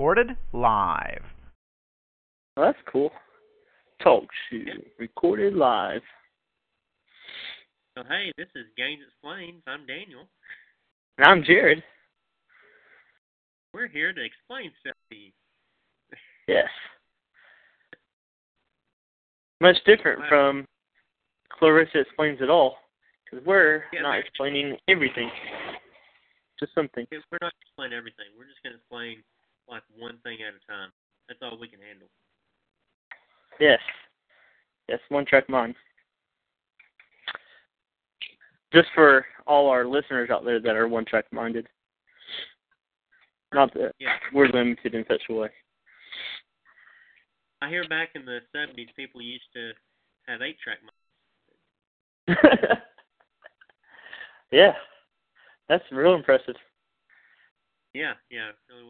Recorded live. Well, that's cool. Talk shoe. Recorded live. So hey, this is Gaines Explains. I'm Daniel. And I'm Jared. We're here to explain stuff to you. Yes. Much different Wow. from Clarissa Explains It All. Because we're Yeah, not explaining everything. Just something. We're not explaining everything. We're just going to explain like one thing at a time. That's all we can handle. Yes. Yes, one track mind. Just for all our listeners out there that are one track minded. Not that Yeah. we're limited in such a way. I hear back in the 70s, people used to have eight track mics. yeah. That's real impressive. Yeah, yeah. it really